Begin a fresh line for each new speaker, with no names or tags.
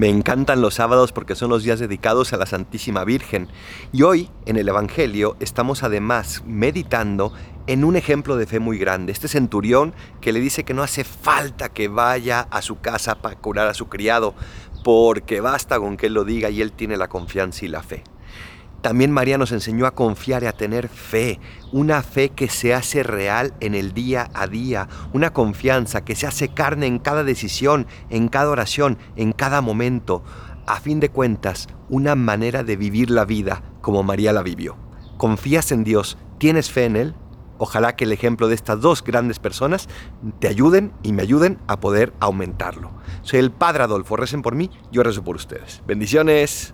Me encantan los sábados porque son los días dedicados a la Santísima Virgen. Y hoy, en el Evangelio, estamos además meditando en un ejemplo de fe muy grande. Este centurión que le dice que no hace falta que vaya a su casa para curar a su criado, porque basta con que él lo diga y él tiene la confianza y la fe. También María nos enseñó a confiar y a tener fe, una fe que se hace real en el día a día, una confianza que se hace carne en cada decisión, en cada oración, en cada momento. A fin de cuentas, una manera de vivir la vida como María la vivió. ¿Confías en Dios? ¿Tienes fe en Él? Ojalá que el ejemplo de estas dos grandes personas te ayuden y me ayuden a poder aumentarlo. Soy el Padre Adolfo, recen por mí, yo rezo por ustedes. Bendiciones.